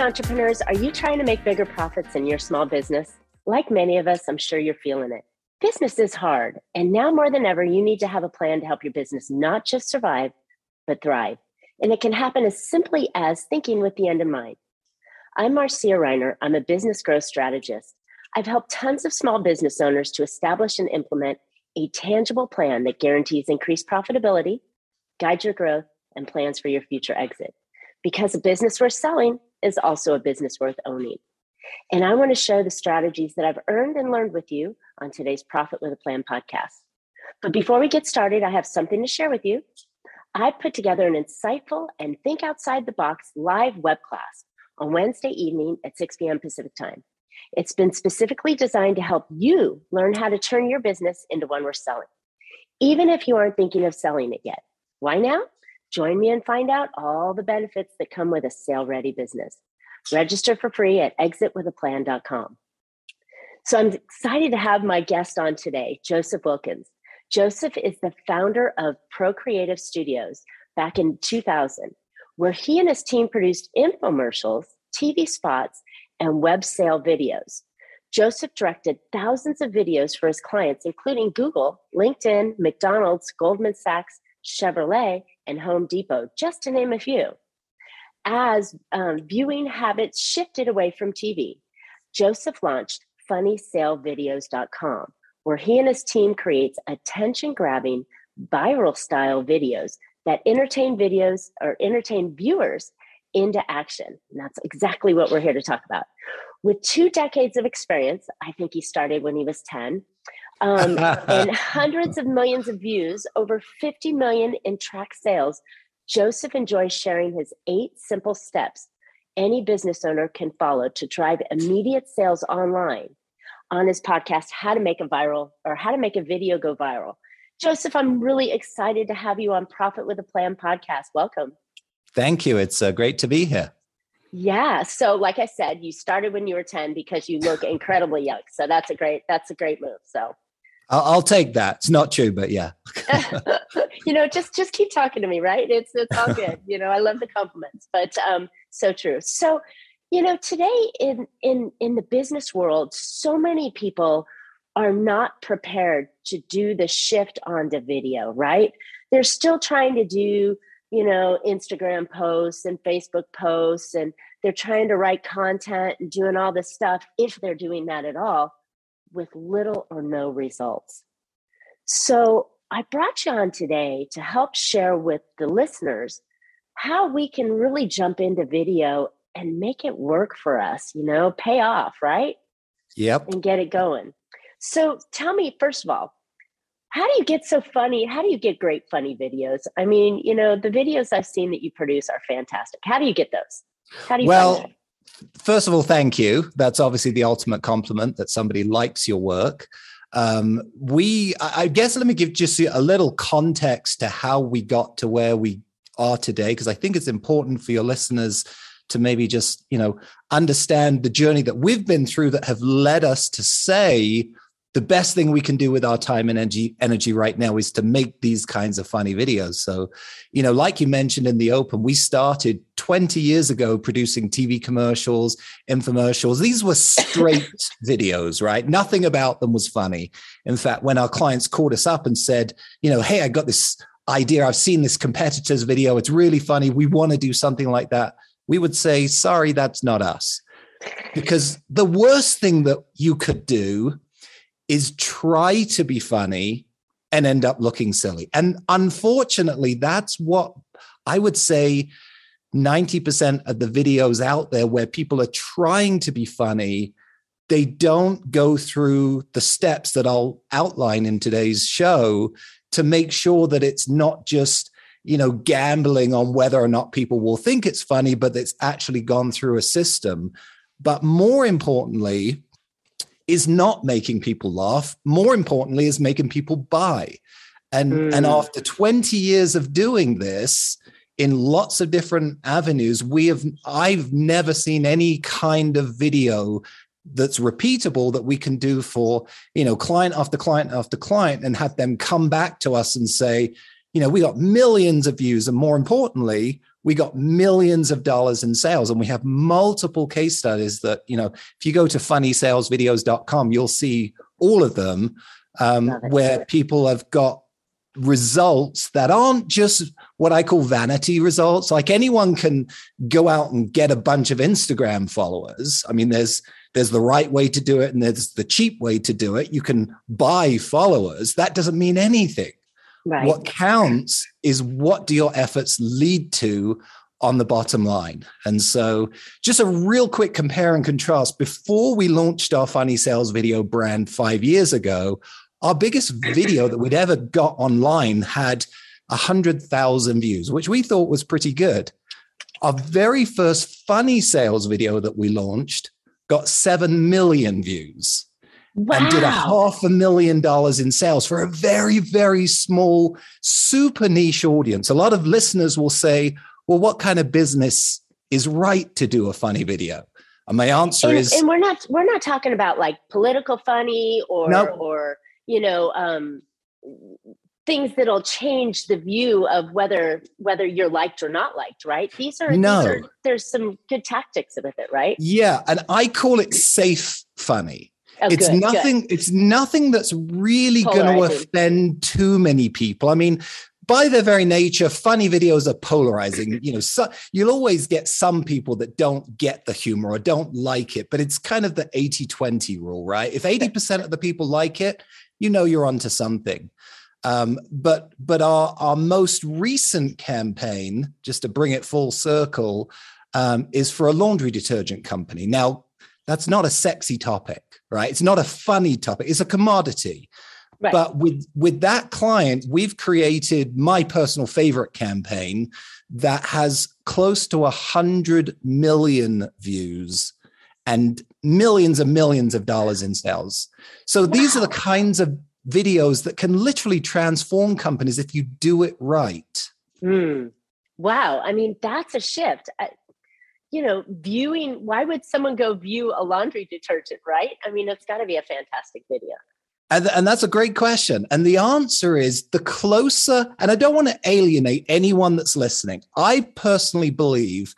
Entrepreneurs, are you trying to make bigger profits in your small business? Like many of us, I'm sure you're feeling it. Business is hard, and now more than ever, you need to have a plan to help your business not just survive, but thrive. And it can happen as simply as thinking with the end in mind. I'm Marcia Reiner. I'm a business growth strategist. I've helped tons of small business owners to establish and implement a tangible plan that guarantees increased profitability, guides your growth, and plans for your future exit. Because a business worth selling is also a business worth owning. And I want to share the strategies that I've earned and learned with you on today's Profit with a Plan podcast. But before we get started, I have something to share with you. I put together an insightful and think outside the box live web class on Wednesday evening at 6 p.m. Pacific time. It's been specifically designed to help you learn how to turn your business into one worth selling, even if you aren't thinking of selling it yet. Why now? Join me and find out all the benefits that come with a sale ready business. Register for free at exitwithaplan.com. So I'm excited to have my guest on today, Joseph Wilkins. Joseph is the founder of Procreative Studios back in 2000, where he and his team produced infomercials, TV spots, and web sale videos. Joseph directed thousands of videos for his clients, including Google, LinkedIn, McDonald's, Goldman Sachs, Chevrolet, and Home Depot, just to name a few. As um, viewing habits shifted away from TV, Joseph launched funnysalesvideos.com, where he and his team creates attention grabbing, viral style videos that entertain videos or entertain viewers into action. And that's exactly what we're here to talk about. With two decades of experience, I think he started when he was 10, um, and hundreds of millions of views, over 50 million in track sales, Joseph enjoys sharing his eight simple steps any business owner can follow to drive immediate sales online on his podcast, How to Make a Viral or How to Make a Video Go Viral. Joseph, I'm really excited to have you on Profit with a Plan podcast. Welcome. Thank you. It's uh, great to be here. Yeah. So, like I said, you started when you were 10 because you look incredibly young. So that's a great, that's a great move. So I'll, I'll take that. It's not true, but yeah. you know, just just keep talking to me, right? It's it's all good. you know, I love the compliments, but um, so true. So, you know, today in in in the business world, so many people are not prepared to do the shift onto video, right? They're still trying to do, you know, Instagram posts and Facebook posts, and they're trying to write content and doing all this stuff if they're doing that at all with little or no results. So I brought you on today to help share with the listeners how we can really jump into video and make it work for us, you know, pay off, right? Yep. And get it going. So tell me, first of all, how do you get so funny? How do you get great funny videos? I mean, you know, the videos I've seen that you produce are fantastic. How do you get those? How do you well, first of all, thank you. That's obviously the ultimate compliment that somebody likes your work. Um, we, I guess, let me give just a little context to how we got to where we are today, because I think it's important for your listeners to maybe just, you know, understand the journey that we've been through that have led us to say the best thing we can do with our time and energy energy right now is to make these kinds of funny videos. So you know like you mentioned in the open we started 20 years ago producing tv commercials infomercials. These were straight videos right? Nothing about them was funny. In fact when our clients called us up and said you know hey i got this idea. I've seen this competitor's video. It's really funny. We want to do something like that. We would say sorry that's not us. Because the worst thing that you could do is try to be funny and end up looking silly. And unfortunately, that's what I would say 90% of the videos out there where people are trying to be funny, they don't go through the steps that I'll outline in today's show to make sure that it's not just you know gambling on whether or not people will think it's funny but it's actually gone through a system but more importantly is not making people laugh. More importantly, is making people buy. And, mm. and after 20 years of doing this in lots of different avenues, we have I've never seen any kind of video that's repeatable that we can do for you know client after client after client and have them come back to us and say you know we got millions of views and more importantly we got millions of dollars in sales and we have multiple case studies that you know if you go to funnysalesvideos.com you'll see all of them um, where people have got results that aren't just what I call vanity results. Like anyone can go out and get a bunch of Instagram followers. I mean, there's there's the right way to do it and there's the cheap way to do it. You can buy followers. That doesn't mean anything. Right. What counts is what do your efforts lead to on the bottom line. And so, just a real quick compare and contrast. Before we launched our Funny Sales video brand five years ago, our biggest video that we'd ever got online had 100,000 views, which we thought was pretty good. Our very first funny sales video that we launched got 7 million views wow. and did a half a million dollars in sales for a very, very small, super niche audience. A lot of listeners will say, well, what kind of business is right to do a funny video? And my answer and, is and we're not we're not talking about like political funny or nope. or you know um things that'll change the view of whether whether you're liked or not liked right these are no these are, there's some good tactics with it right yeah and i call it safe funny oh, it's good, nothing good. it's nothing that's really going to offend too many people i mean by their very nature, funny videos are polarizing. You know, so, you'll always get some people that don't get the humor or don't like it, but it's kind of the 80 20 rule, right? If 80% of the people like it, you know you're onto something. Um, but but our our most recent campaign, just to bring it full circle, um, is for a laundry detergent company. Now, that's not a sexy topic, right? It's not a funny topic. It's a commodity. Right. But with with that client, we've created my personal favorite campaign that has close to a hundred million views and millions and millions of dollars in sales. So wow. these are the kinds of videos that can literally transform companies if you do it right. Mm. Wow. I mean, that's a shift. You know, viewing, why would someone go view a laundry detergent, right? I mean, it's got to be a fantastic video. And, and that's a great question. And the answer is the closer, and I don't want to alienate anyone that's listening. I personally believe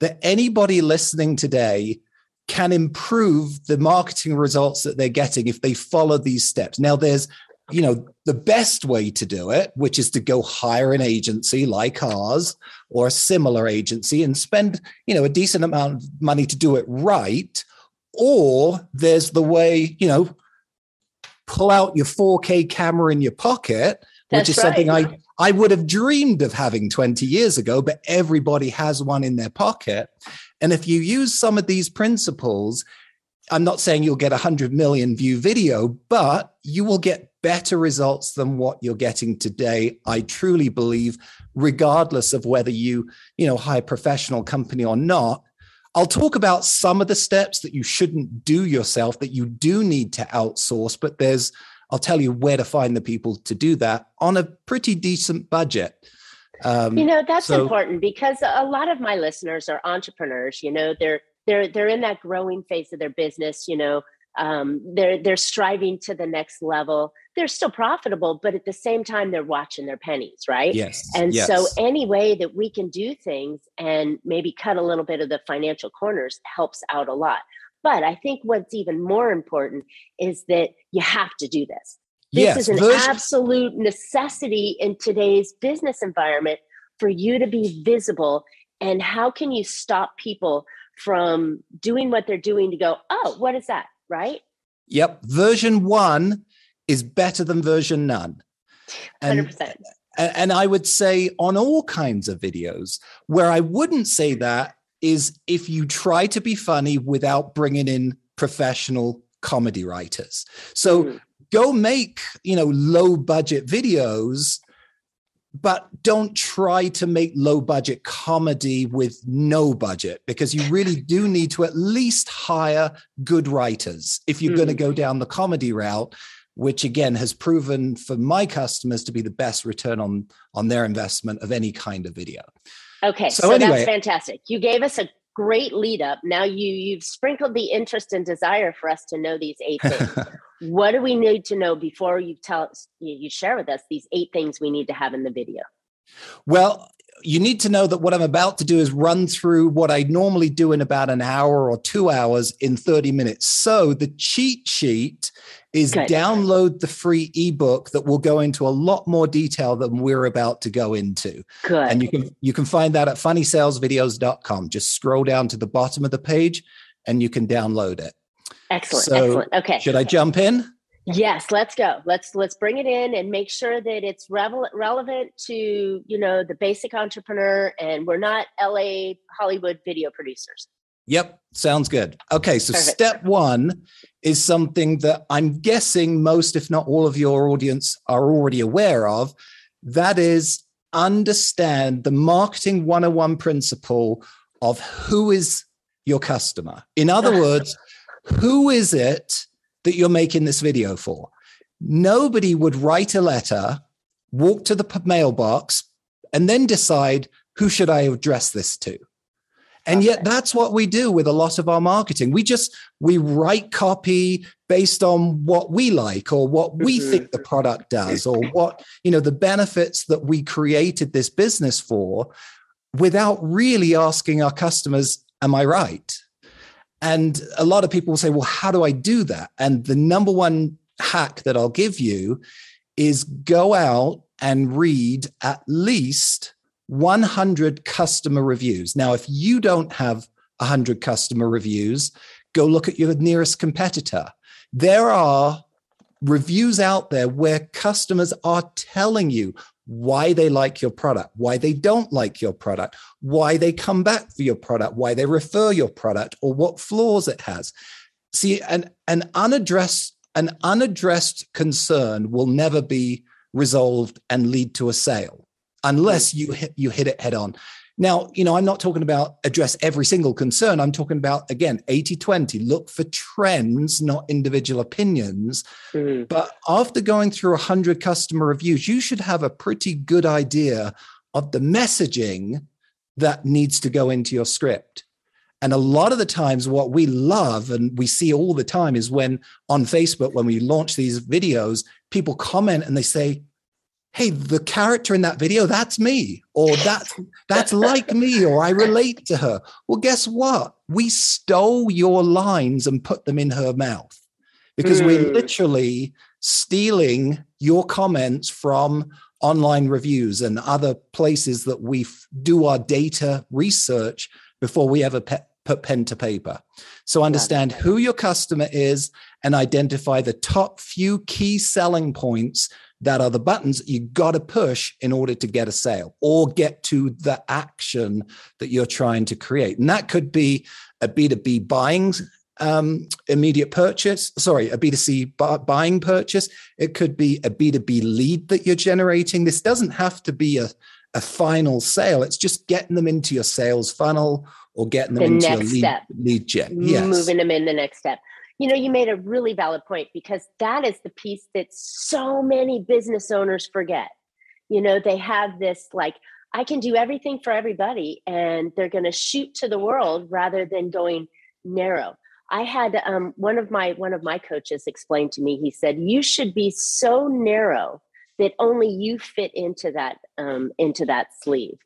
that anybody listening today can improve the marketing results that they're getting if they follow these steps. Now, there's you know the best way to do it which is to go hire an agency like ours or a similar agency and spend you know a decent amount of money to do it right or there's the way you know pull out your 4k camera in your pocket That's which is right. something i i would have dreamed of having 20 years ago but everybody has one in their pocket and if you use some of these principles, I'm not saying you'll get a 100 million view video, but you will get better results than what you're getting today. I truly believe, regardless of whether you, you know, hire a professional company or not. I'll talk about some of the steps that you shouldn't do yourself that you do need to outsource, but there's, I'll tell you where to find the people to do that on a pretty decent budget. Um, you know that's so, important because a lot of my listeners are entrepreneurs. You know, they're they're they're in that growing phase of their business. You know, um, they're they're striving to the next level. They're still profitable, but at the same time, they're watching their pennies, right? Yes. And yes. so, any way that we can do things and maybe cut a little bit of the financial corners helps out a lot. But I think what's even more important is that you have to do this. This yes, is an absolute necessity in today's business environment for you to be visible. And how can you stop people from doing what they're doing to go, oh, what is that? Right? Yep. Version one is better than version none. And, 100%. And I would say on all kinds of videos, where I wouldn't say that is if you try to be funny without bringing in professional comedy writers. So mm go make you know low budget videos but don't try to make low budget comedy with no budget because you really do need to at least hire good writers if you're mm. going to go down the comedy route which again has proven for my customers to be the best return on on their investment of any kind of video okay so, so anyway, that's fantastic you gave us a great lead up. Now you you've sprinkled the interest and desire for us to know these eight things. what do we need to know before you tell us you share with us these eight things we need to have in the video? Well, you need to know that what I'm about to do is run through what I normally do in about an hour or two hours in 30 minutes. So the cheat sheet is Good. download the free ebook that will go into a lot more detail than we're about to go into. Good. And you can you can find that at funnysalesvideos.com. Just scroll down to the bottom of the page and you can download it. Excellent. So excellent. Okay. Should I jump in? Yes, let's go. Let's let's bring it in and make sure that it's revel- relevant to you know the basic entrepreneur, and we're not LA Hollywood video producers. Yep, sounds good. Okay, so Perfect. step one is something that I'm guessing most, if not all, of your audience are already aware of. That is understand the marketing 101 principle of who is your customer. In other words, who is it that you're making this video for. Nobody would write a letter, walk to the mailbox, and then decide who should I address this to. And okay. yet that's what we do with a lot of our marketing. We just we write copy based on what we like or what we mm-hmm. think the product does or what, you know, the benefits that we created this business for without really asking our customers, am I right? And a lot of people will say, well, how do I do that? And the number one hack that I'll give you is go out and read at least 100 customer reviews. Now, if you don't have 100 customer reviews, go look at your nearest competitor. There are reviews out there where customers are telling you why they like your product, why they don't like your product, why they come back for your product, why they refer your product, or what flaws it has. See, an, an unaddressed an unaddressed concern will never be resolved and lead to a sale unless you hit, you hit it head on. Now, you know, I'm not talking about address every single concern. I'm talking about, again, 80 20, look for trends, not individual opinions. Mm. But after going through 100 customer reviews, you should have a pretty good idea of the messaging that needs to go into your script. And a lot of the times, what we love and we see all the time is when on Facebook, when we launch these videos, people comment and they say, hey the character in that video that's me or that's that's like me or i relate to her well guess what we stole your lines and put them in her mouth because mm. we're hmm. literally stealing your comments from online reviews and other places that we f- do our data research before we ever pe- put pen to paper so understand who your customer is and identify the top few key selling points that are the buttons you got to push in order to get a sale or get to the action that you're trying to create. And that could be a B2B buying um, immediate purchase, sorry, a B2C bu- buying purchase. It could be a B2B lead that you're generating. This doesn't have to be a, a final sale, it's just getting them into your sales funnel or getting them the into your lead, step. lead gen. Yes. Moving them in the next step you know, you made a really valid point because that is the piece that so many business owners forget. You know, they have this like, I can do everything for everybody, and they're going to shoot to the world rather than going narrow. I had um, one of my one of my coaches explain to me. He said, "You should be so narrow that only you fit into that um, into that sleeve."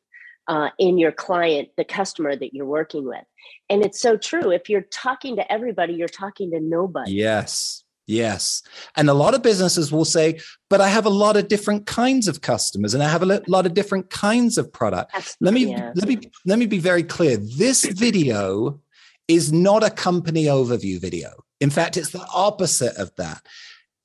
Uh, in your client, the customer that you're working with. And it's so true. If you're talking to everybody, you're talking to nobody. Yes. Yes. And a lot of businesses will say, but I have a lot of different kinds of customers and I have a lot of different kinds of product. let me yeah. let me let me be very clear. This video is not a company overview video. In fact, it's the opposite of that.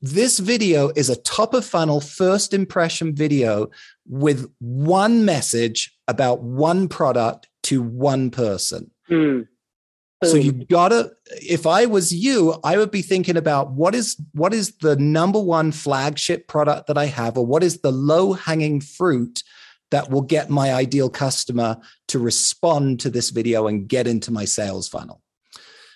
This video is a top of funnel first impression video with one message about one product to one person. Mm. So you gotta, if I was you, I would be thinking about what is what is the number one flagship product that I have, or what is the low-hanging fruit that will get my ideal customer to respond to this video and get into my sales funnel.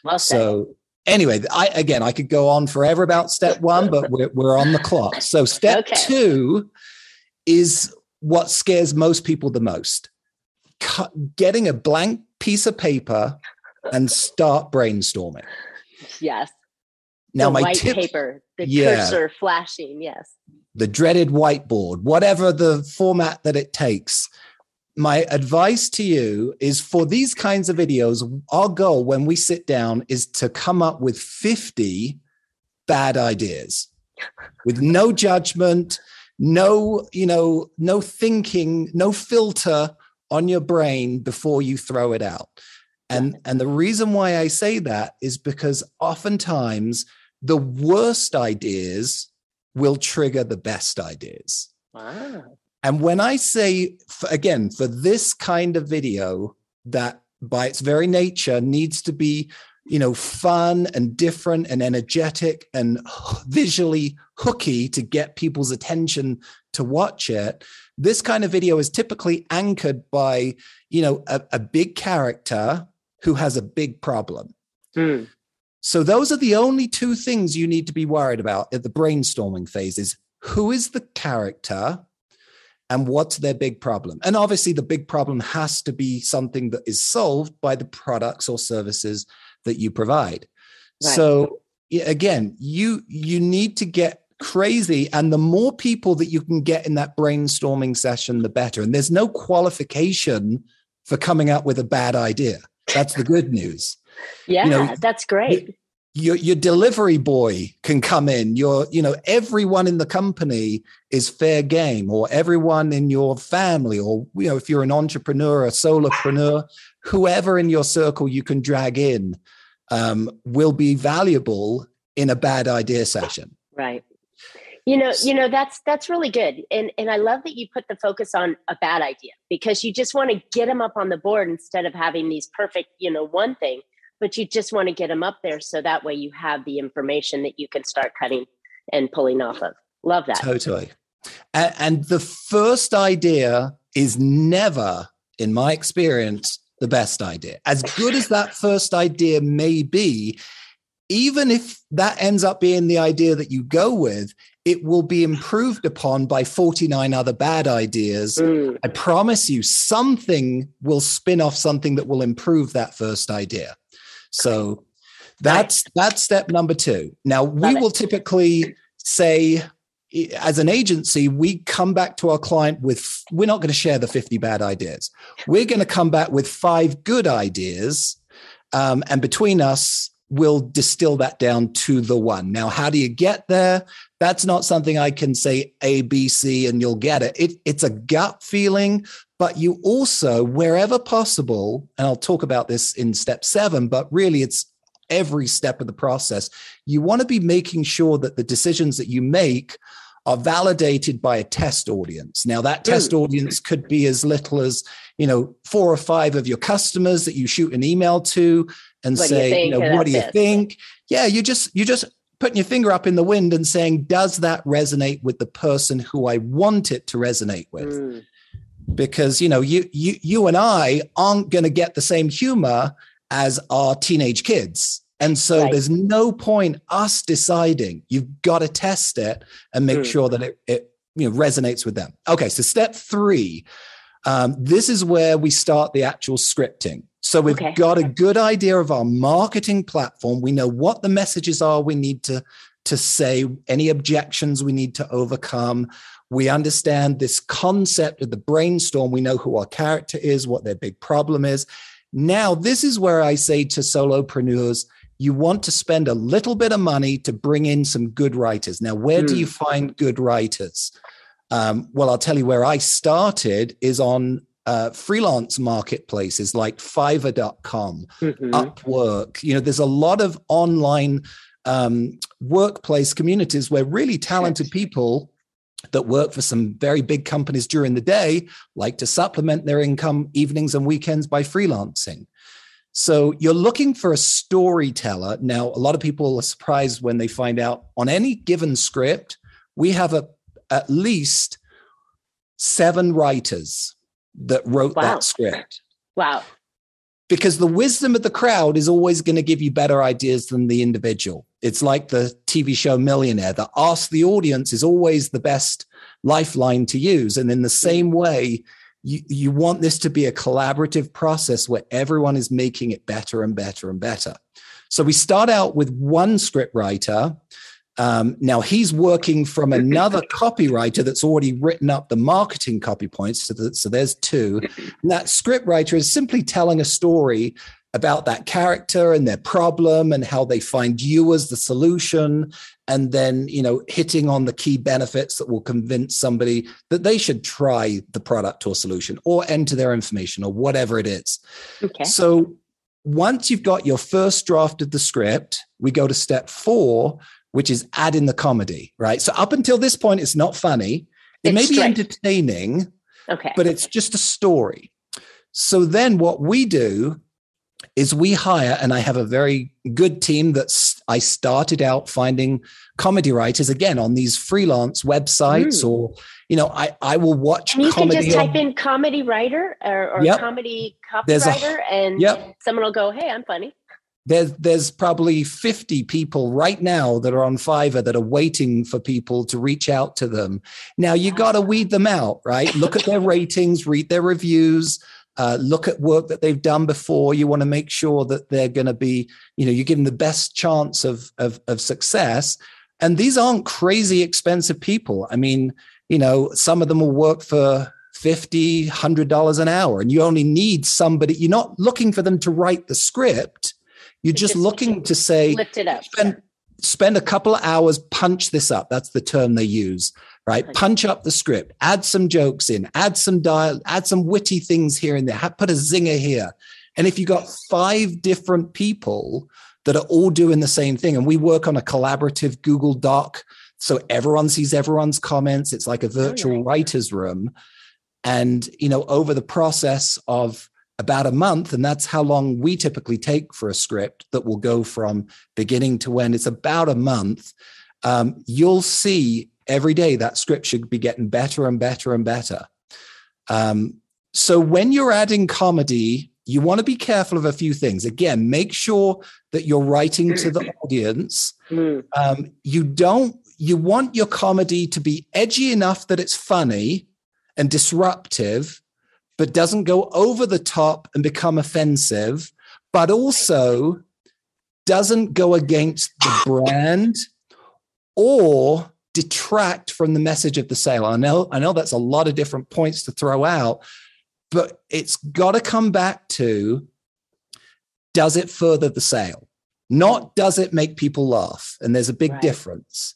Well so anyway, I again I could go on forever about step one, but we're we're on the clock. So step okay. two is what scares most people the most. getting a blank piece of paper and start brainstorming. Yes. Now the my white tip, paper, the yeah, cursor flashing, yes. The dreaded whiteboard, whatever the format that it takes. My advice to you is for these kinds of videos, our goal when we sit down is to come up with 50 bad ideas with no judgment, no, you know, no thinking, no filter on your brain before you throw it out. And and the reason why I say that is because oftentimes the worst ideas will trigger the best ideas. Wow. And when I say again for this kind of video that by its very nature needs to be you know fun and different and energetic and visually hooky to get people's attention to watch it this kind of video is typically anchored by you know a, a big character who has a big problem mm. so those are the only two things you need to be worried about at the brainstorming phase is who is the character and what's their big problem and obviously the big problem has to be something that is solved by the products or services that you provide right. so again you you need to get crazy. And the more people that you can get in that brainstorming session, the better. And there's no qualification for coming up with a bad idea. That's the good news. Yeah, you know, that's great. Your, your delivery boy can come in. Your, you know, everyone in the company is fair game, or everyone in your family, or you know, if you're an entrepreneur, a solopreneur, whoever in your circle you can drag in um, will be valuable in a bad idea session. Right. You know, you know that's that's really good, and and I love that you put the focus on a bad idea because you just want to get them up on the board instead of having these perfect, you know, one thing, but you just want to get them up there so that way you have the information that you can start cutting and pulling off of. Love that. Totally. And, and the first idea is never, in my experience, the best idea. As good as that first idea may be, even if that ends up being the idea that you go with, it will be improved upon by 49 other bad ideas. Mm. I promise you, something will spin off something that will improve that first idea. So that's that's step number two. Now we will typically say as an agency, we come back to our client with, we're not going to share the 50 bad ideas. We're going to come back with five good ideas. Um, and between us, we'll distill that down to the one. Now, how do you get there? That's not something I can say A, B, C, and you'll get it. it. It's a gut feeling, but you also, wherever possible, and I'll talk about this in step seven, but really it's every step of the process. You want to be making sure that the decisions that you make are validated by a test audience. Now, that test audience could be as little as, you know, four or five of your customers that you shoot an email to and what say, you, you, know, what do you think? Yeah, you just you just putting your finger up in the wind and saying, does that resonate with the person who I want it to resonate with? Mm. Because you know, you you you and I aren't going to get the same humor as our teenage kids. And so right. there's no point us deciding. You've got to test it and make mm. sure that it, it you know resonates with them. Okay, so step three. Um, this is where we start the actual scripting. So we've okay. got a good idea of our marketing platform. We know what the messages are we need to, to say, any objections we need to overcome. We understand this concept of the brainstorm. We know who our character is, what their big problem is. Now, this is where I say to solopreneurs, you want to spend a little bit of money to bring in some good writers. Now, where mm. do you hmm. find good writers? Um, well, I'll tell you where I started is on uh, freelance marketplaces like Fiverr.com, mm-hmm. Upwork. You know, there's a lot of online um, workplace communities where really talented people that work for some very big companies during the day like to supplement their income evenings and weekends by freelancing. So you're looking for a storyteller. Now, a lot of people are surprised when they find out on any given script, we have a, at least seven writers that wrote wow. that script. Wow. Because the wisdom of the crowd is always going to give you better ideas than the individual. It's like the TV show Millionaire. that ask the audience is always the best lifeline to use. And in the hmm. same way, you, you want this to be a collaborative process where everyone is making it better and better and better. So we start out with one script writer. Um, now he's working from another copywriter that's already written up the marketing copy points. So, that, so there's two. And that script writer is simply telling a story about that character and their problem and how they find you as the solution and then you know hitting on the key benefits that will convince somebody that they should try the product or solution or enter their information or whatever it is okay. so once you've got your first draft of the script we go to step four which is add in the comedy right so up until this point it's not funny it it's may straight. be entertaining okay but it's just a story so then what we do is we hire, and I have a very good team that I started out finding comedy writers again on these freelance websites mm. or you know I, I will watch and you can just type on, in comedy writer or, or yep. comedy copywriter and yep. someone will go hey i'm funny there's there's probably 50 people right now that are on Fiverr that are waiting for people to reach out to them. Now you got to weed them out, right? Look at their ratings, read their reviews, uh, look at work that they've done before. You want to make sure that they're going to be, you know, you give them the best chance of, of, of success. And these aren't crazy expensive people. I mean, you know, some of them will work for 50 100 dollars an hour and you only need somebody you're not looking for them to write the script you're just, just, looking to say lift it up spend, spend a couple of hours punch this up that's the term they use right? Punch up the script, add some jokes in, add some dial, add some witty things here and there, put a zinger here. And if you got five different people that are all doing the same thing, and we work on a collaborative Google Doc, so everyone sees everyone's comments. It's like a oh, virtual writer's room. And, you know, over the process of about a month, and that's how long we typically take for a script that will go from beginning to end. It's about a month. Um, you'll see every day that script should be getting better and better and better. Um, so when you're adding comedy, you want to be careful of a few things. Again, make sure that you're writing to the audience. Mm. Um, you don't. You want your comedy to be edgy enough that it's funny and disruptive, but doesn't go over the top and become offensive, but also doesn't go against the brand or detract from the message of the sale. I know, I know that's a lot of different points to throw out, but it's got to come back to does it further the sale? Not does it make people laugh? And there's a big right. difference.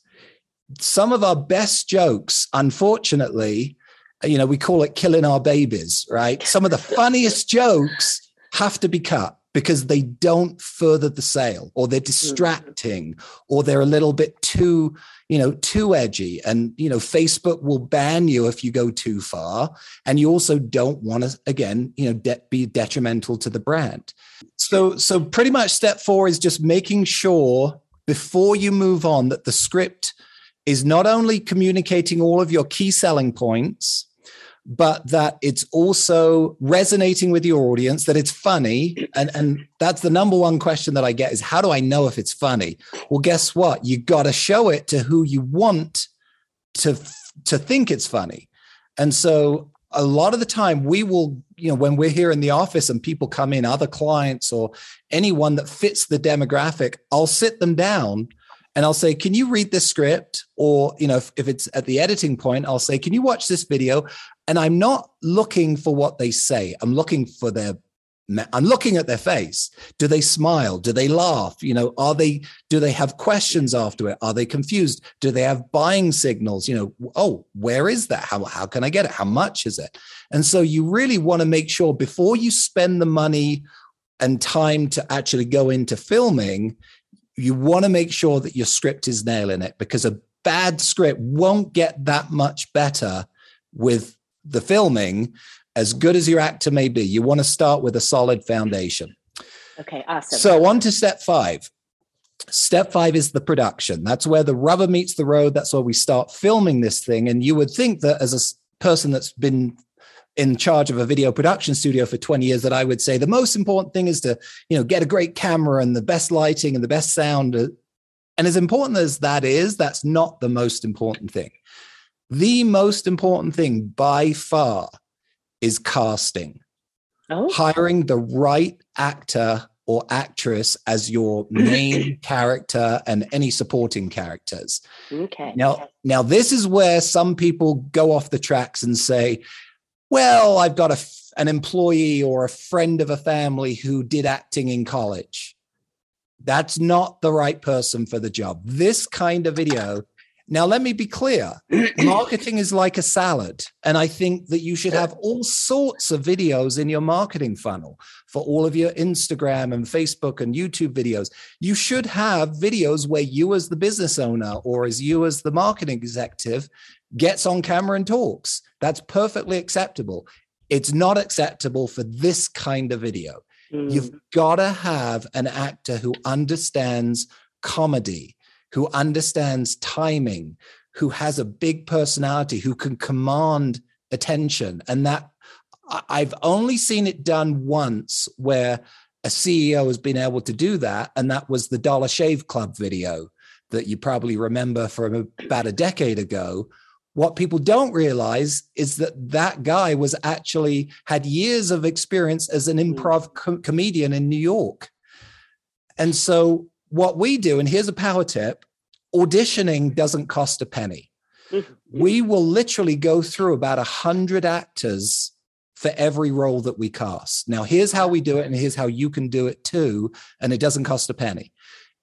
Some of our best jokes, unfortunately, you know, we call it killing our babies, right? Some of the funniest jokes have to be cut because they don't further the sale or they're mm. distracting or they're a little bit too you know too edgy and you know facebook will ban you if you go too far and you also don't want to again you know de- be detrimental to the brand so so pretty much step 4 is just making sure before you move on that the script is not only communicating all of your key selling points but that it's also resonating with your audience, that it's funny. And, and that's the number one question that I get is how do I know if it's funny? Well, guess what? You got to show it to who you want to, to think it's funny. And so a lot of the time we will, you know, when we're here in the office and people come in, other clients or anyone that fits the demographic, I'll sit them down and I'll say, "Can you read this script?" Or you know, if, if, it's at the editing point, I'll say, "Can you watch this video?" And I'm not looking for what they say. I'm looking for their I'm looking at their face. Do they smile? Do they laugh? You know, are they, do they have questions after it? Are they confused? Do they have buying signals? You know, oh, where is that? How, how can I get it? How much is it? And so you really want to make sure before you spend the money and time to actually go into filming, you want to make sure that your script is nailing it because a bad script won't get that much better with the filming, as good as your actor may be, you want to start with a solid foundation. Okay, awesome. So, on to step five. Step five is the production. That's where the rubber meets the road. That's where we start filming this thing. And you would think that as a person that's been in charge of a video production studio for 20 years that I would say the most important thing is to, you know, get a great camera and the best lighting and the best sound. And as important as that is, that's not the most important thing. The most important thing by far is casting. Oh. Hiring the right actor or actress as your main character and any supporting characters. Okay. Now, now this is where some people go off the tracks and say, "Well, I've got a an employee or a friend of a family who did acting in college." That's not the right person for the job. This kind of video now, let me be clear marketing is like a salad. And I think that you should have all sorts of videos in your marketing funnel for all of your Instagram and Facebook and YouTube videos. You should have videos where you, as the business owner or as you, as the marketing executive, gets on camera and talks. That's perfectly acceptable. It's not acceptable for this kind of video. Mm. You've got to have an actor who understands comedy who understands timing, who has a big personality, who can command attention. And that I've only seen it done once where a CEO has been able to do that. And that was the Dollar Shave Club video that you probably remember from about a decade ago. What people don't realize is that that guy was actually had years of experience as an hmm. improv co- comedian in New York. And so what we do, and here's a power tip auditioning doesn't cost a penny. We will literally go through about a hundred actors for every role that we cast. Now, here's how we do it, and here's how you can do it too, and it doesn't cost a penny.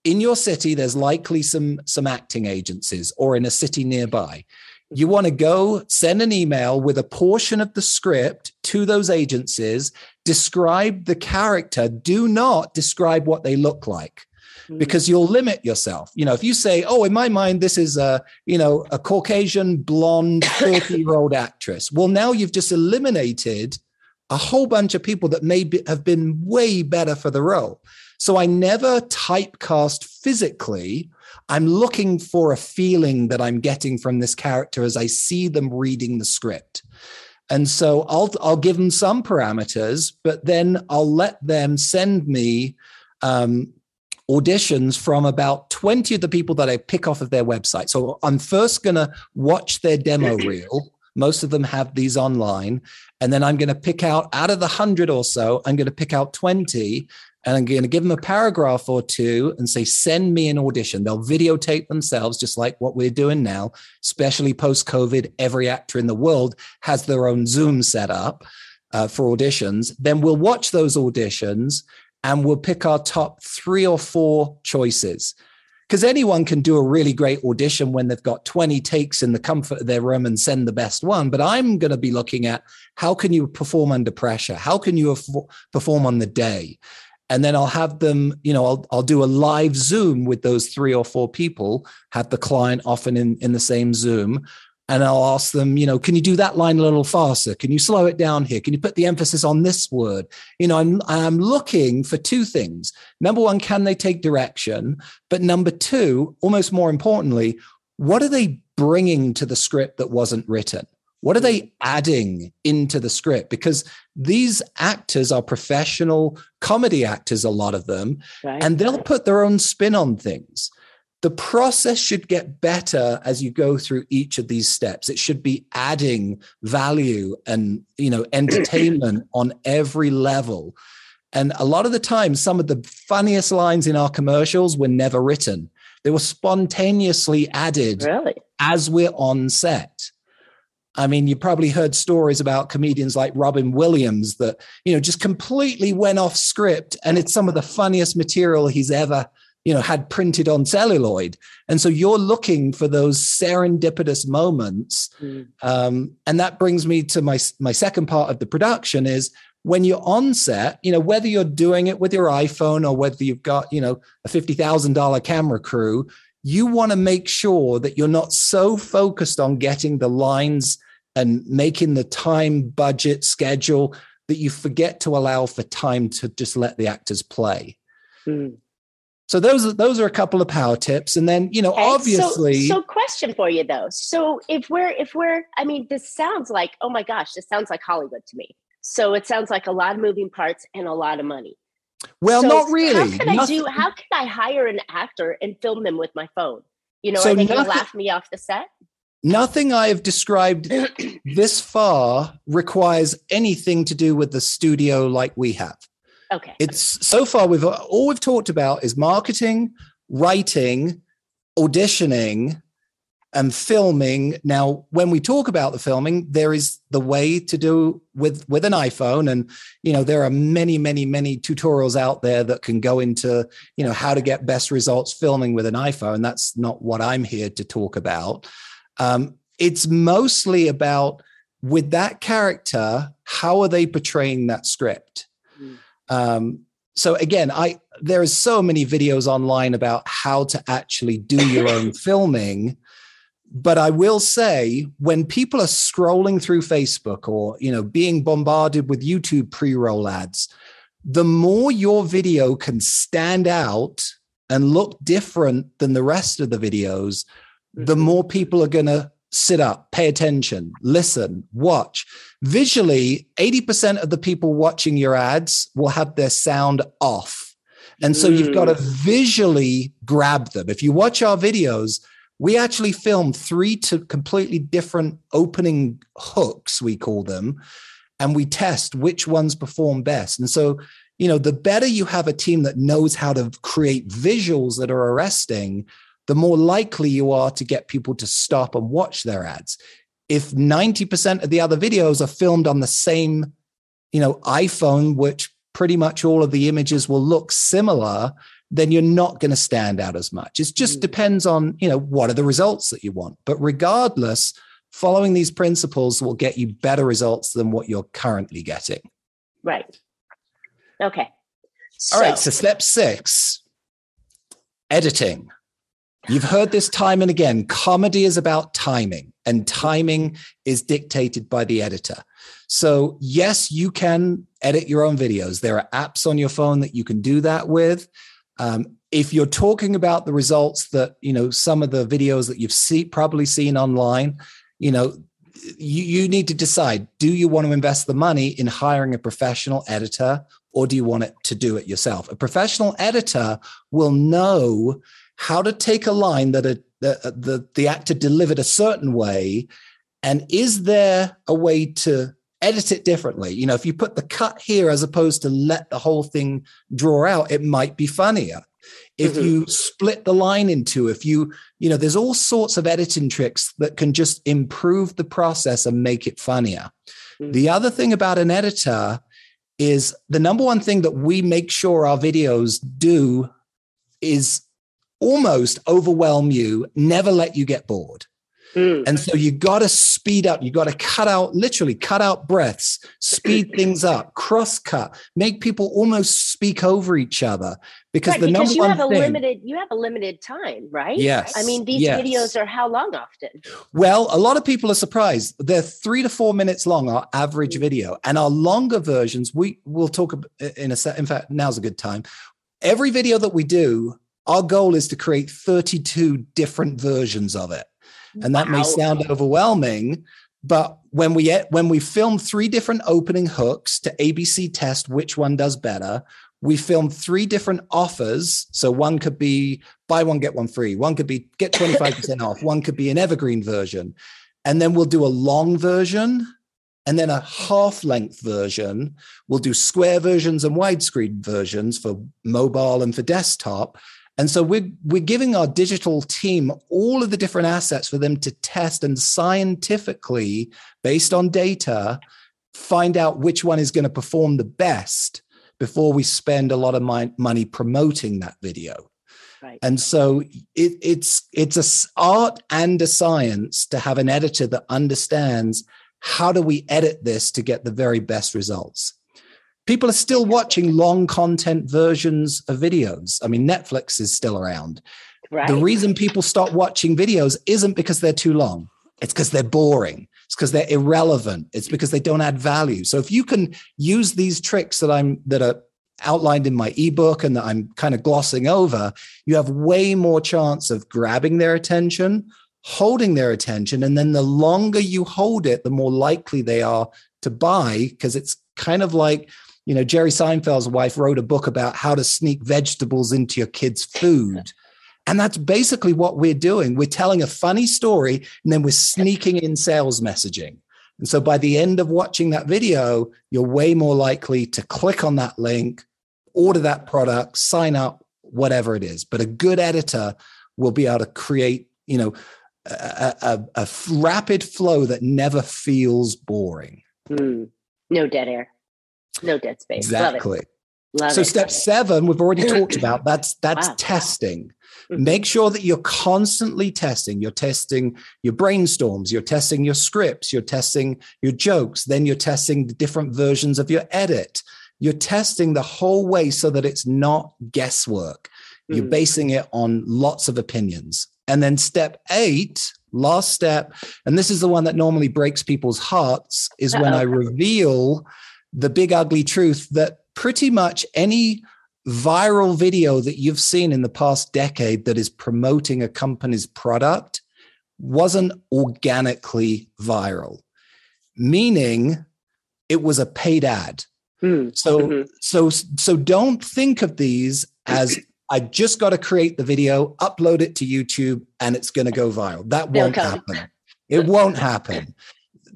In your city, there's likely some some acting agencies, or in a city nearby. You want to go send an email with a portion of the script to those agencies, describe the character, do not describe what they look like. Mm. because you'll limit yourself. You know, if you say, "Oh, in my mind, this is a you know a Caucasian blonde thirty year old actress," well, now you've just eliminated a whole bunch of people that may be, have been way better for the role. So I never typecast physically. I'm looking for a feeling that I'm getting from this character as I see them reading the script. And so I'll I'll give them some parameters, but then I'll let them send me um, auditions from about 20 of the people that I pick off of their website. So I'm first going to watch their demo reel. Most of them have these online. And then I'm going to pick out, out of the 100 or so, I'm going to pick out 20 and I'm going to give them a paragraph or two and say, send me an audition. They'll videotape themselves, just like what we're doing now, especially post COVID. Every actor in the world has their own Zoom set up uh, for auditions. Then we'll watch those auditions and we'll pick our top three or four choices. Because anyone can do a really great audition when they've got 20 takes in the comfort of their room and send the best one. But I'm going to be looking at how can you perform under pressure? How can you perform on the day? And then I'll have them, you know, I'll, I'll do a live Zoom with those three or four people, have the client often in, in the same Zoom and I'll ask them, you know, can you do that line a little faster? Can you slow it down here? Can you put the emphasis on this word? You know, I'm I'm looking for two things. Number one, can they take direction? But number two, almost more importantly, what are they bringing to the script that wasn't written? What are they adding into the script? Because these actors are professional comedy actors, a lot of them, right. and they'll put their own spin on things the process should get better as you go through each of these steps it should be adding value and you know entertainment on every level and a lot of the time some of the funniest lines in our commercials were never written they were spontaneously added really? as we're on set I mean, you probably heard stories about comedians like Robin Williams that, you know, just completely went off script. And it's some of the funniest material he's ever you know had printed on celluloid and so you're looking for those serendipitous moments mm. um, and that brings me to my my second part of the production is when you're on set you know whether you're doing it with your iphone or whether you've got you know a $50000 camera crew you want to make sure that you're not so focused on getting the lines and making the time budget schedule that you forget to allow for time to just let the actors play mm. So those are those are a couple of power tips, and then you know, okay, obviously. So, so, question for you though. So if we're if we're, I mean, this sounds like oh my gosh, this sounds like Hollywood to me. So it sounds like a lot of moving parts and a lot of money. Well, so not really. How can Nothing. I do? How can I hire an actor and film them with my phone? You know, so are they going to laugh me off the set? Nothing I have described this far requires anything to do with the studio like we have. Okay. It's so far we've all we've talked about is marketing, writing, auditioning, and filming. Now, when we talk about the filming, there is the way to do with with an iPhone, and you know there are many, many, many tutorials out there that can go into you know how to get best results filming with an iPhone. That's not what I'm here to talk about. Um, it's mostly about with that character, how are they portraying that script? Um, so again, I there is so many videos online about how to actually do your own filming. But I will say, when people are scrolling through Facebook or you know being bombarded with YouTube pre-roll ads, the more your video can stand out and look different than the rest of the videos, the mm-hmm. more people are going to sit up, pay attention, listen, watch. Visually, 80% of the people watching your ads will have their sound off. And so mm. you've got to visually grab them. If you watch our videos, we actually film three to completely different opening hooks, we call them, and we test which ones perform best. And so, you know, the better you have a team that knows how to create visuals that are arresting, the more likely you are to get people to stop and watch their ads. If 90% of the other videos are filmed on the same, you know, iPhone, which pretty much all of the images will look similar, then you're not going to stand out as much. It just mm. depends on, you know, what are the results that you want. But regardless, following these principles will get you better results than what you're currently getting. Right. Okay. So. All right. So step six editing. You've heard this time and again. Comedy is about timing, and timing is dictated by the editor. So, yes, you can edit your own videos. There are apps on your phone that you can do that with. Um, if you're talking about the results that you know some of the videos that you've see, probably seen online, you know you, you need to decide: do you want to invest the money in hiring a professional editor, or do you want it to do it yourself? A professional editor will know how to take a line that a, the, the, the actor delivered a certain way and is there a way to edit it differently you know if you put the cut here as opposed to let the whole thing draw out it might be funnier if mm-hmm. you split the line into if you you know there's all sorts of editing tricks that can just improve the process and make it funnier mm-hmm. the other thing about an editor is the number one thing that we make sure our videos do is almost overwhelm you, never let you get bored. Mm. And so you got to speed up. You got to cut out, literally cut out breaths, speed things up, cross cut, make people almost speak over each other. Because right, the because number you one have a thing, limited, you have a limited time, right? Yes. I mean, these yes. videos are how long often? Well, a lot of people are surprised. They're three to four minutes long, our average mm. video, and our longer versions. We will talk in a set. In fact, now's a good time. Every video that we do our goal is to create 32 different versions of it. And that wow. may sound overwhelming, but when we when we film three different opening hooks to ABC test which one does better, we film three different offers. So one could be buy one get one free, one could be get 25% off, one could be an evergreen version. And then we'll do a long version and then a half length version. We'll do square versions and widescreen versions for mobile and for desktop. And so we're, we're giving our digital team all of the different assets for them to test and scientifically, based on data, find out which one is going to perform the best before we spend a lot of my, money promoting that video. Right. And so it, it's it's a art and a science to have an editor that understands how do we edit this to get the very best results. People are still watching long content versions of videos. I mean, Netflix is still around. Right. The reason people stop watching videos isn't because they're too long. It's because they're boring. It's because they're irrelevant. It's because they don't add value. So if you can use these tricks that I'm that are outlined in my ebook and that I'm kind of glossing over, you have way more chance of grabbing their attention, holding their attention, and then the longer you hold it, the more likely they are to buy because it's kind of like you know, Jerry Seinfeld's wife wrote a book about how to sneak vegetables into your kids' food. And that's basically what we're doing. We're telling a funny story and then we're sneaking in sales messaging. And so by the end of watching that video, you're way more likely to click on that link, order that product, sign up, whatever it is. But a good editor will be able to create, you know, a, a, a rapid flow that never feels boring. Mm. No dead air, no dead space. Exactly. Love Love so it. step seven, we've already talked about. That's that's wow. testing. Mm-hmm. Make sure that you're constantly testing. You're testing your brainstorms, you're testing your scripts, you're testing your jokes, then you're testing the different versions of your edit. You're testing the whole way so that it's not guesswork. You're mm. basing it on lots of opinions. And then step eight, last step, and this is the one that normally breaks people's hearts, is Uh-oh. when I reveal the big ugly truth that pretty much any viral video that you've seen in the past decade that is promoting a company's product wasn't organically viral, meaning it was a paid ad. Mm. So mm-hmm. so so don't think of these as I just got to create the video, upload it to YouTube, and it's going to go viral. That won't happen. It won't happen.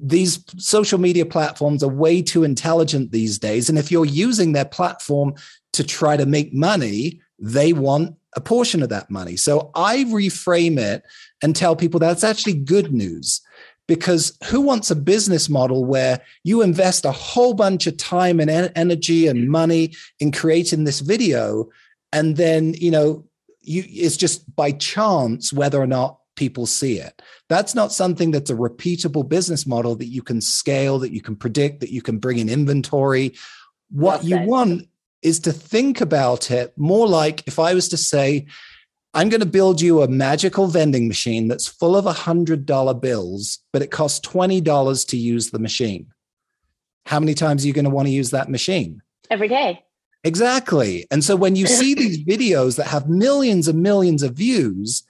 These social media platforms are way too intelligent these days. And if you're using their platform to try to make money, they want a portion of that money. So I reframe it and tell people that's actually good news because who wants a business model where you invest a whole bunch of time and energy and money in creating this video and then you know you it's just by chance whether or not people see it. That's not something that's a repeatable business model that you can scale that you can predict that you can bring in inventory. What you want is to think about it more like if i was to say i'm going to build you a magical vending machine that's full of $100 bills but it costs $20 to use the machine. How many times are you going to want to use that machine? Every day. Exactly. And so when you see these videos that have millions and millions of views,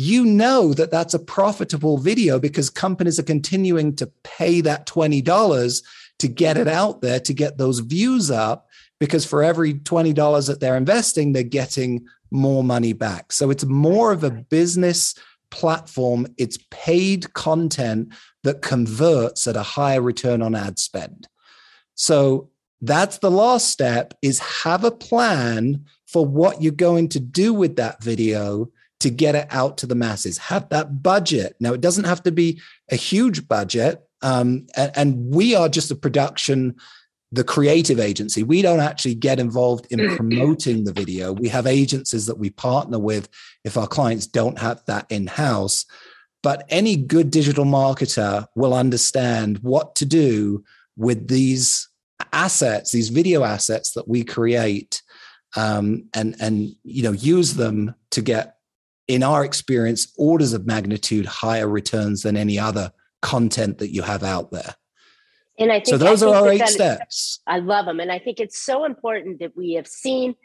you know that that's a profitable video because companies are continuing to pay that $20 to get it out there, to get those views up, because for every $20 that they're investing, they're getting more money back. So it's more of a business platform, it's paid content that converts at a higher return on ad spend. So that's the last step is have a plan for what you're going to do with that video to get it out to the masses. Have that budget. Now it doesn't have to be a huge budget um, and, and, we are just a production the creative agency. We don't actually get involved in promoting the video. We have agencies that we partner with if our clients don't have that in house but any good digital marketer will understand what to do with these assets, these video assets that we create, um, and and you know use them to get, in our experience, orders of magnitude higher returns than any other content that you have out there. And I think so. Those are our eight steps. I love them, and I think it's so important that we have seen.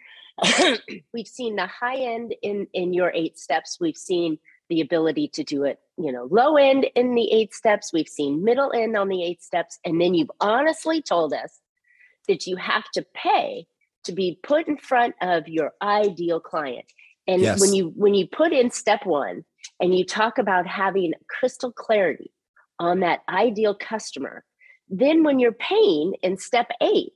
we've seen the high end in in your eight steps. We've seen the ability to do it, you know, low end in the eight steps. We've seen middle end on the eight steps. And then you've honestly told us that you have to pay to be put in front of your ideal client. And yes. when you when you put in step 1 and you talk about having crystal clarity on that ideal customer, then when you're paying in step 8,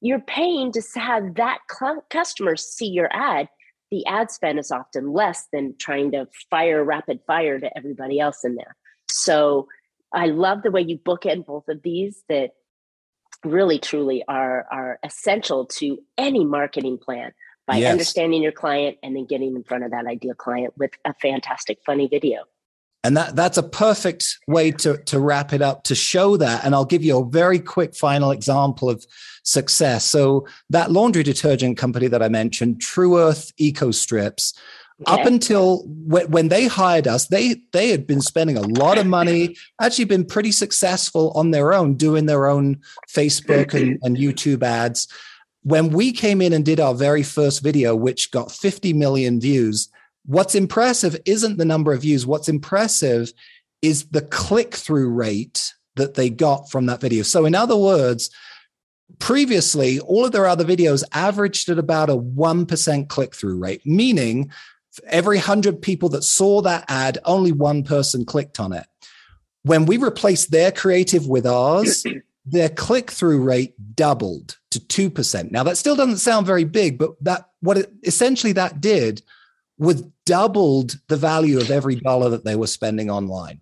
you're paying to have that cl- customer see your ad. The ad spend is often less than trying to fire rapid fire to everybody else in there. So I love the way you bookend both of these that really truly are are essential to any marketing plan by yes. understanding your client and then getting in front of that ideal client with a fantastic funny video and that that's a perfect way to to wrap it up to show that and i'll give you a very quick final example of success so that laundry detergent company that i mentioned Tru Earth eco strips Okay. Up until when they hired us, they they had been spending a lot of money, actually been pretty successful on their own, doing their own Facebook and, and YouTube ads. When we came in and did our very first video, which got 50 million views, what's impressive isn't the number of views. What's impressive is the click through rate that they got from that video. So, in other words, previously, all of their other videos averaged at about a 1% click through rate, meaning every 100 people that saw that ad, only one person clicked on it. When we replaced their creative with ours, their click through rate doubled to 2%. Now, that still doesn't sound very big, but that what it, essentially that did was doubled the value of every dollar that they were spending online.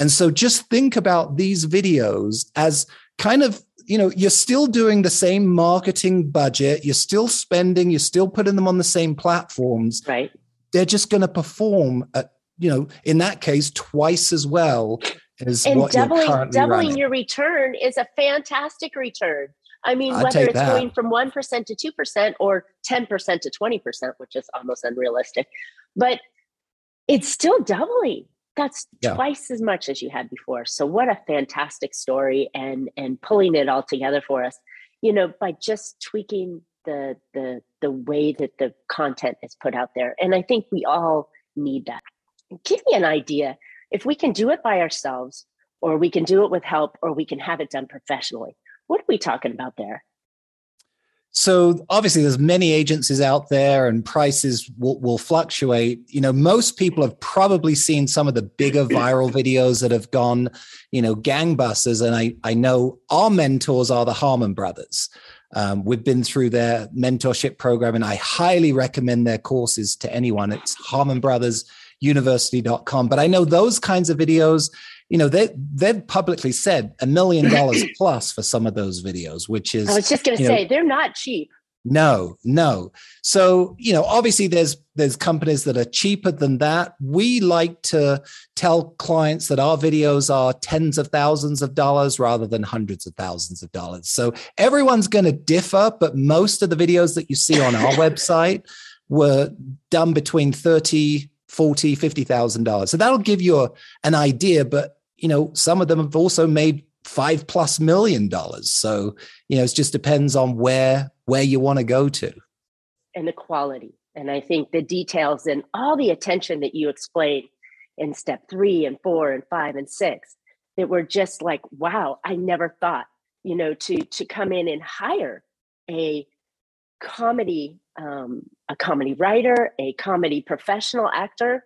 And so just think about these videos as kind of you know you're still doing the same marketing budget you're still spending you're still putting them on the same platforms right they're just going to perform at you know in that case twice as well as and what doubling you're doubling running. your return is a fantastic return i mean I'd whether it's that. going from 1% to 2% or 10% to 20% which is almost unrealistic but it's still doubling. That's Yeah. twice as much as you had before. So what a fantastic story and and pulling it all together for us you know by just tweaking the the the way that the content is put out there. And i think we all need that. Give me an idea. If we can do it by ourselves or we can do it with help or we can have it done professionally what are we talking about there? So obviously there's many agencies out there and prices will, will fluctuate. You know most people have probably seen some of the bigger viral videos that have gone you know gangbusters. And i i know our mentors are the harmon brothers. Um, we've been through their mentorship program and i highly recommend their courses to anyone. It's harmon brothers university.com but i know those kinds of videos you know they they've publicly said a million dollars plus for some of those videos which is i was just going to you know, say they're not cheap no, no. So, you know, obviously there's there's companies that are cheaper than that. We like to tell clients that our videos are tens of thousands of dollars rather than hundreds of thousands of dollars. So, everyone's going to differ, but most of the videos that you see on our website were done between 30, 40, 50,000 dollars. So that'll give you a, an idea, but you know, some of them have also made five plus million dollars. So, you know, it just depends on where where you want to go to. and the quality and i think the details and all the attention that you explained in step three and four and five and six that were just like wow i never thought you know to to come in and hire a comedy um, a comedy writer a comedy professional actor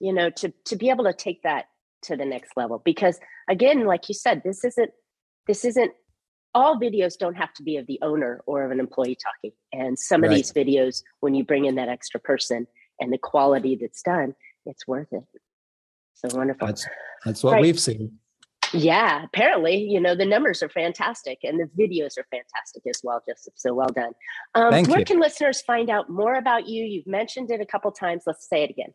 you know to to be able to take that to the next level because again like you said this isn't this isn't all videos don't have to be of the owner or of an employee talking and some of these videos when you bring in that extra person and the quality that's done it's worth it so wonderful That's that's what Right. we've seen. yeah, apparently, you know, the numbers are fantastic and the videos are fantastic as well, Joseph. So well done. Um, Thank where you. can listeners find out more about you? You've mentioned it a couple times. Let's say it again.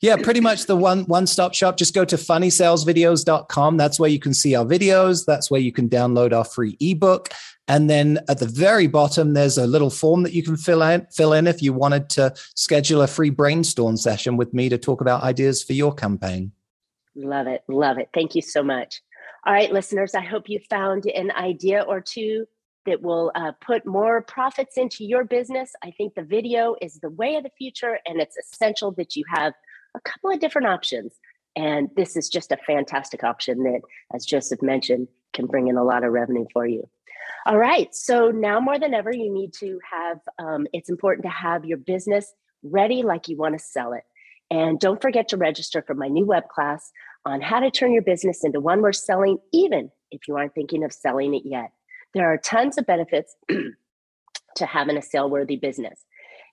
Yeah, pretty much the one one stop shop. Just go to funnysalesvideos.com. That's where you can see our videos. That's where you can download our free ebook. And then at the very bottom, there's a little form that you can fill in, fill in if you wanted to schedule a free brainstorm session with me to talk about ideas for your campaign. Love it. Love it. Thank you so much. All right, listeners, I hope you found an idea or two that will uh, put more profits into your business. I think the video is the way of the future, and it's essential that you have a couple of different options. And this is just a fantastic option that, as Joseph mentioned, can bring in a lot of revenue for you. All right, so now more than ever, you need to have, um, it's important to have your business ready like you want to sell it. And don't forget to register for my new web class on how to turn your business into one worth selling, even if you aren't thinking of selling it yet. There are tons of benefits to having a sale worthy business.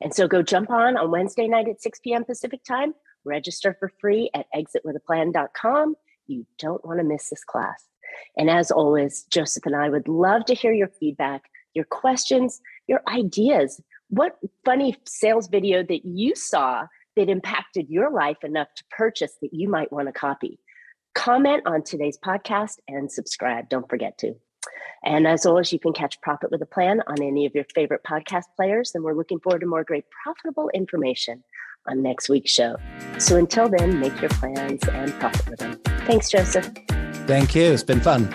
And so go jump on on Wednesday night at 6 p.m. Pacific time. Register for free at exitwithaplan.com. You don't want to miss this class. And as always, Joseph and I would love to hear your feedback, your questions, your ideas. What funny sales video that you saw that impacted your life enough to purchase that you might want to copy? Comment on today's podcast and subscribe. Don't forget to. And as always, you can catch Profit with a Plan on any of your favorite podcast players. And we're looking forward to more great profitable information on next week's show. So until then, make your plans and profit with them. Thanks, Joseph. Thank you. It's been fun.